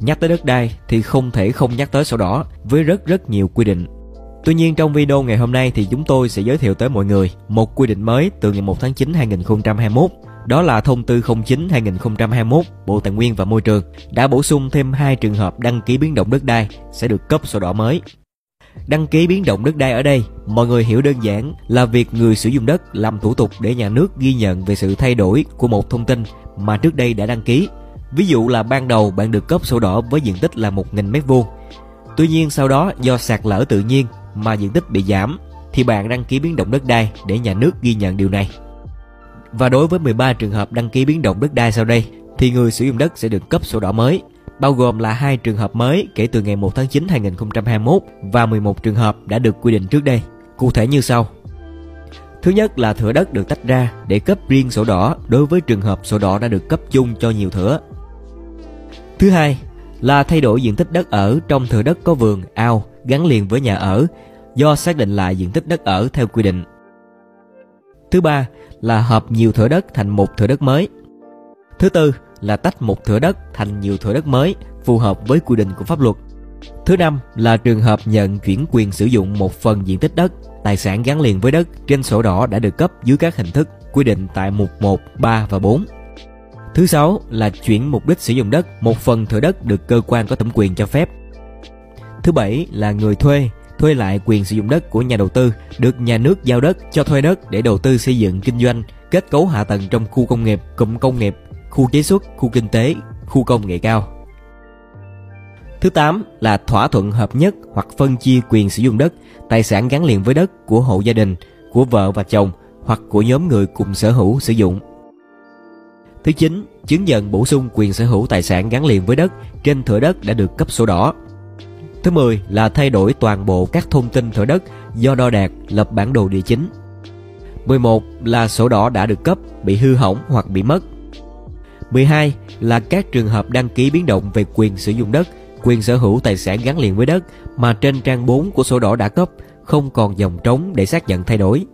Nhắc tới đất đai thì không thể không nhắc tới sổ đỏ với rất rất nhiều quy định. Tuy nhiên trong video ngày hôm nay thì chúng tôi sẽ giới thiệu tới mọi người một quy định mới từ ngày 1 tháng 9 2021 đó là thông tư 09/2021 Bộ Tài nguyên và Môi trường đã bổ sung thêm hai trường hợp đăng ký biến động đất đai sẽ được cấp sổ đỏ mới. Đăng ký biến động đất đai ở đây, mọi người hiểu đơn giản là việc người sử dụng đất làm thủ tục để nhà nước ghi nhận về sự thay đổi của một thông tin mà trước đây đã đăng ký. Ví dụ là ban đầu bạn được cấp sổ đỏ với diện tích là 1.000 m2. Tuy nhiên sau đó do sạt lở tự nhiên mà diện tích bị giảm thì bạn đăng ký biến động đất đai để nhà nước ghi nhận điều này. Và đối với 13 trường hợp đăng ký biến động đất đai sau đây thì người sử dụng đất sẽ được cấp sổ đỏ mới, bao gồm là hai trường hợp mới kể từ ngày 1 tháng 9 2021 và 11 trường hợp đã được quy định trước đây. Cụ thể như sau. Thứ nhất là thửa đất được tách ra để cấp riêng sổ đỏ đối với trường hợp sổ đỏ đã được cấp chung cho nhiều thửa. Thứ hai là thay đổi diện tích đất ở trong thửa đất có vườn, ao gắn liền với nhà ở do xác định lại diện tích đất ở theo quy định. Thứ ba là hợp nhiều thửa đất thành một thửa đất mới. Thứ tư là tách một thửa đất thành nhiều thửa đất mới phù hợp với quy định của pháp luật. Thứ năm là trường hợp nhận chuyển quyền sử dụng một phần diện tích đất, tài sản gắn liền với đất trên sổ đỏ đã được cấp dưới các hình thức quy định tại mục 1, 3 và 4. Thứ sáu là chuyển mục đích sử dụng đất, một phần thửa đất được cơ quan có thẩm quyền cho phép. Thứ bảy là người thuê thuê lại quyền sử dụng đất của nhà đầu tư, được nhà nước giao đất cho thuê đất để đầu tư xây dựng kinh doanh, kết cấu hạ tầng trong khu công nghiệp, cụm công nghiệp, khu chế xuất, khu kinh tế, khu công nghệ cao. Thứ 8 là thỏa thuận hợp nhất hoặc phân chia quyền sử dụng đất, tài sản gắn liền với đất của hộ gia đình, của vợ và chồng hoặc của nhóm người cùng sở hữu sử dụng. Thứ 9, chứng nhận bổ sung quyền sở hữu tài sản gắn liền với đất trên thửa đất đã được cấp sổ đỏ Thứ 10 là thay đổi toàn bộ các thông tin thửa đất do đo đạc, lập bản đồ địa chính. 11 là sổ đỏ đã được cấp, bị hư hỏng hoặc bị mất. 12 là các trường hợp đăng ký biến động về quyền sử dụng đất, quyền sở hữu tài sản gắn liền với đất mà trên trang 4 của sổ đỏ đã cấp không còn dòng trống để xác nhận thay đổi.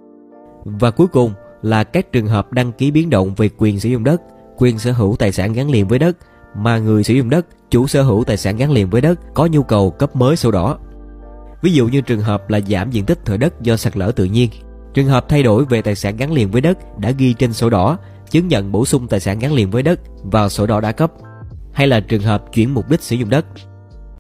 Và cuối cùng là các trường hợp đăng ký biến động về quyền sử dụng đất, quyền sở hữu tài sản gắn liền với đất mà người sử dụng đất, chủ sở hữu tài sản gắn liền với đất có nhu cầu cấp mới sổ đỏ. Ví dụ như trường hợp là giảm diện tích thửa đất do sạt lở tự nhiên, trường hợp thay đổi về tài sản gắn liền với đất đã ghi trên sổ đỏ, chứng nhận bổ sung tài sản gắn liền với đất vào sổ đỏ đã cấp, hay là trường hợp chuyển mục đích sử dụng đất.